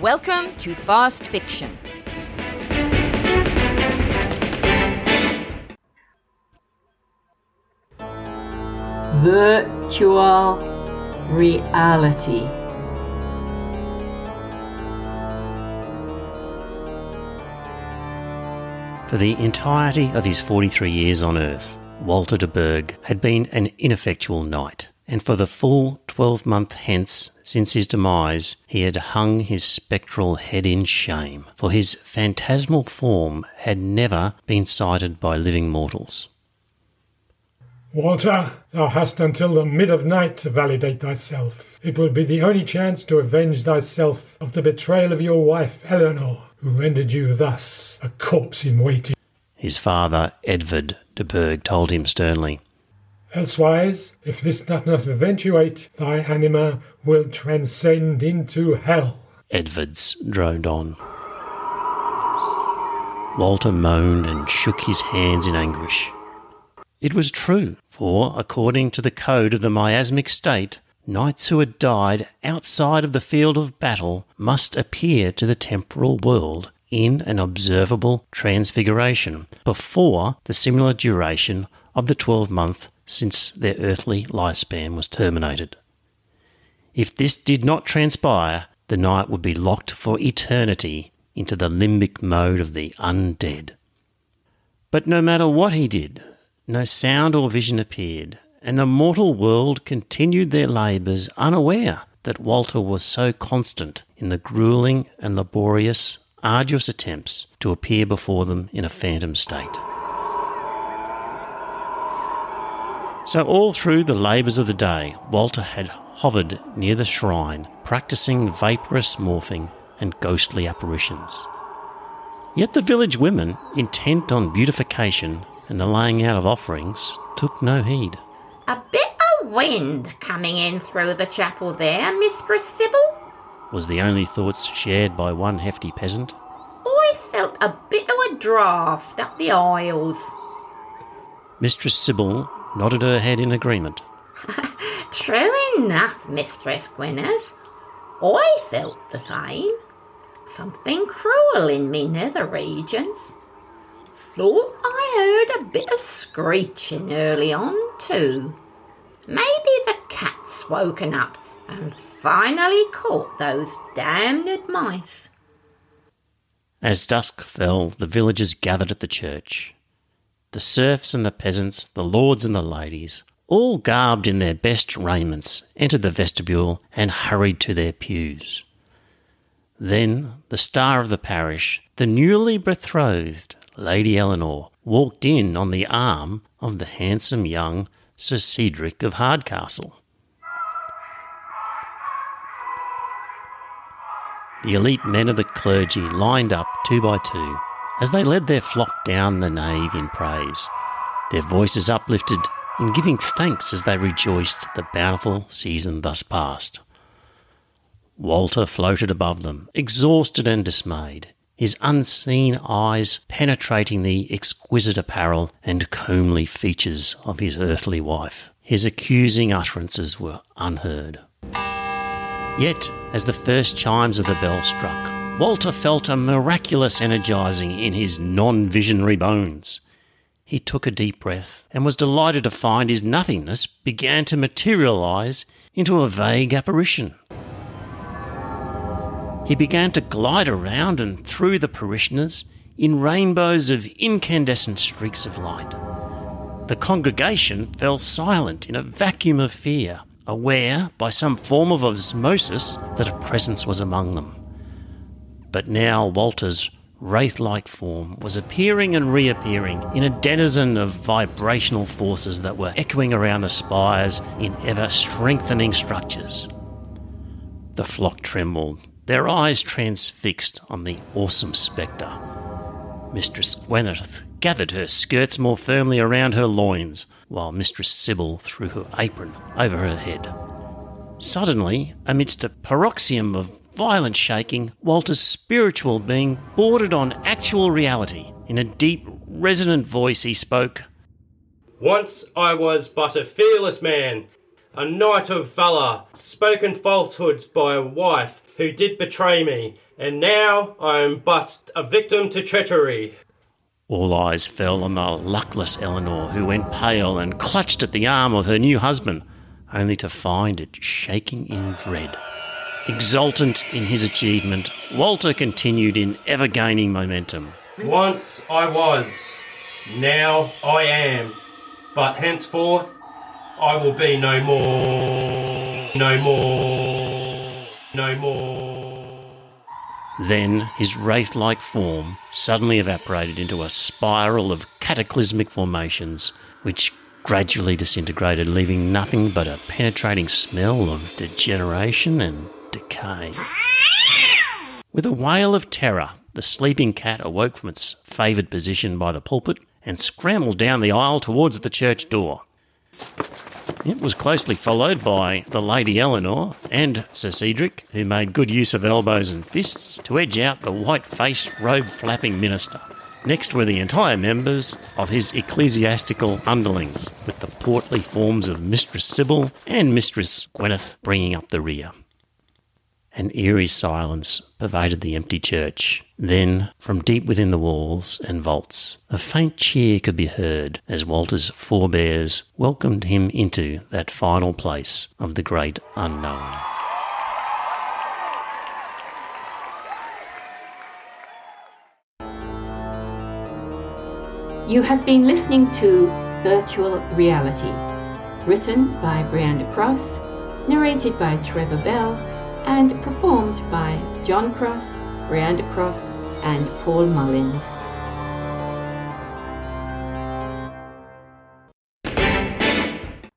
Welcome to Fast Fiction. Virtual reality. For the entirety of his 43 years on Earth, Walter de Burgh had been an ineffectual knight, and for the full 12 month hence since his demise, he had hung his spectral head in shame, for his phantasmal form had never been sighted by living mortals. Walter, thou hast until the mid of night to validate thyself. It will be the only chance to avenge thyself of the betrayal of your wife, Eleanor, who rendered you thus a corpse in waiting. His father, Edvard de Burgh, told him sternly. Elsewise, if this doth not eventuate, thy anima will transcend into hell. Edwards droned on. Walter moaned and shook his hands in anguish. It was true, for according to the code of the miasmic state, knights who had died outside of the field of battle must appear to the temporal world in an observable transfiguration before the similar duration of the 12 month since their earthly lifespan was terminated. If this did not transpire, the knight would be locked for eternity into the limbic mode of the undead. But no matter what he did, no sound or vision appeared, and the mortal world continued their labours unaware that Walter was so constant in the grueling and laborious, arduous attempts to appear before them in a phantom state. So, all through the labours of the day, Walter had hovered near the shrine, practising vaporous morphing and ghostly apparitions. Yet the village women, intent on beautification and the laying out of offerings, took no heed. A bit of wind coming in through the chapel there, Mistress Sybil. Was the only thoughts shared by one hefty peasant. I felt a bit of a draught up the aisles. Mistress Sybil nodded her head in agreement. True enough, Mistress Gwyneth. I felt the same. Something cruel in me nether regions. Thought I heard a bit of screeching early on, too. Maybe the cat's woken up and finally caught those damned mice. As dusk fell, the villagers gathered at the church. The serfs and the peasants, the lords and the ladies, all garbed in their best raiments, entered the vestibule and hurried to their pews. Then the star of the parish, the newly betrothed Lady Eleanor, walked in on the arm of the handsome young Sir Cedric of Hardcastle. The elite men of the clergy lined up two by two as they led their flock down the nave in praise, their voices uplifted in giving thanks as they rejoiced the bountiful season thus past. Walter floated above them, exhausted and dismayed, his unseen eyes penetrating the exquisite apparel and comely features of his earthly wife. His accusing utterances were unheard. Yet, as the first chimes of the bell struck, Walter felt a miraculous energizing in his non visionary bones. He took a deep breath and was delighted to find his nothingness began to materialize into a vague apparition. He began to glide around and through the parishioners in rainbows of incandescent streaks of light. The congregation fell silent in a vacuum of fear, aware by some form of osmosis that a presence was among them. But now Walter's wraith like form was appearing and reappearing in a denizen of vibrational forces that were echoing around the spires in ever strengthening structures. The flock trembled, their eyes transfixed on the awesome spectre. Mistress Gwyneth gathered her skirts more firmly around her loins, while Mistress Sybil threw her apron over her head. Suddenly, amidst a paroxysm of violent shaking, Walter's spiritual being bordered on actual reality. In a deep, resonant voice, he spoke Once I was but a fearless man, a knight of valour, spoken falsehoods by a wife who did betray me, and now I'm but a victim to treachery. All eyes fell on the luckless Eleanor, who went pale and clutched at the arm of her new husband, only to find it shaking in dread. Exultant in his achievement, Walter continued in ever gaining momentum. Once I was, now I am, but henceforth I will be no more, no more, no more. Then his wraith like form suddenly evaporated into a spiral of cataclysmic formations, which gradually disintegrated, leaving nothing but a penetrating smell of degeneration and decay. With a wail of terror, the sleeping cat awoke from its favoured position by the pulpit and scrambled down the aisle towards the church door. It was closely followed by the Lady Eleanor and Sir Cedric, who made good use of elbows and fists to edge out the white faced, robe flapping minister. Next were the entire members of his ecclesiastical underlings, with the portly forms of Mistress Sybil and Mistress Gwyneth bringing up the rear. An eerie silence pervaded the empty church. Then, from deep within the walls and vaults, a faint cheer could be heard as Walter's forebears welcomed him into that final place of the great unknown. You have been listening to Virtual Reality, written by Brianda Cross, narrated by Trevor Bell, and performed by John Cross, Brianda Cross, and Paul Mullins.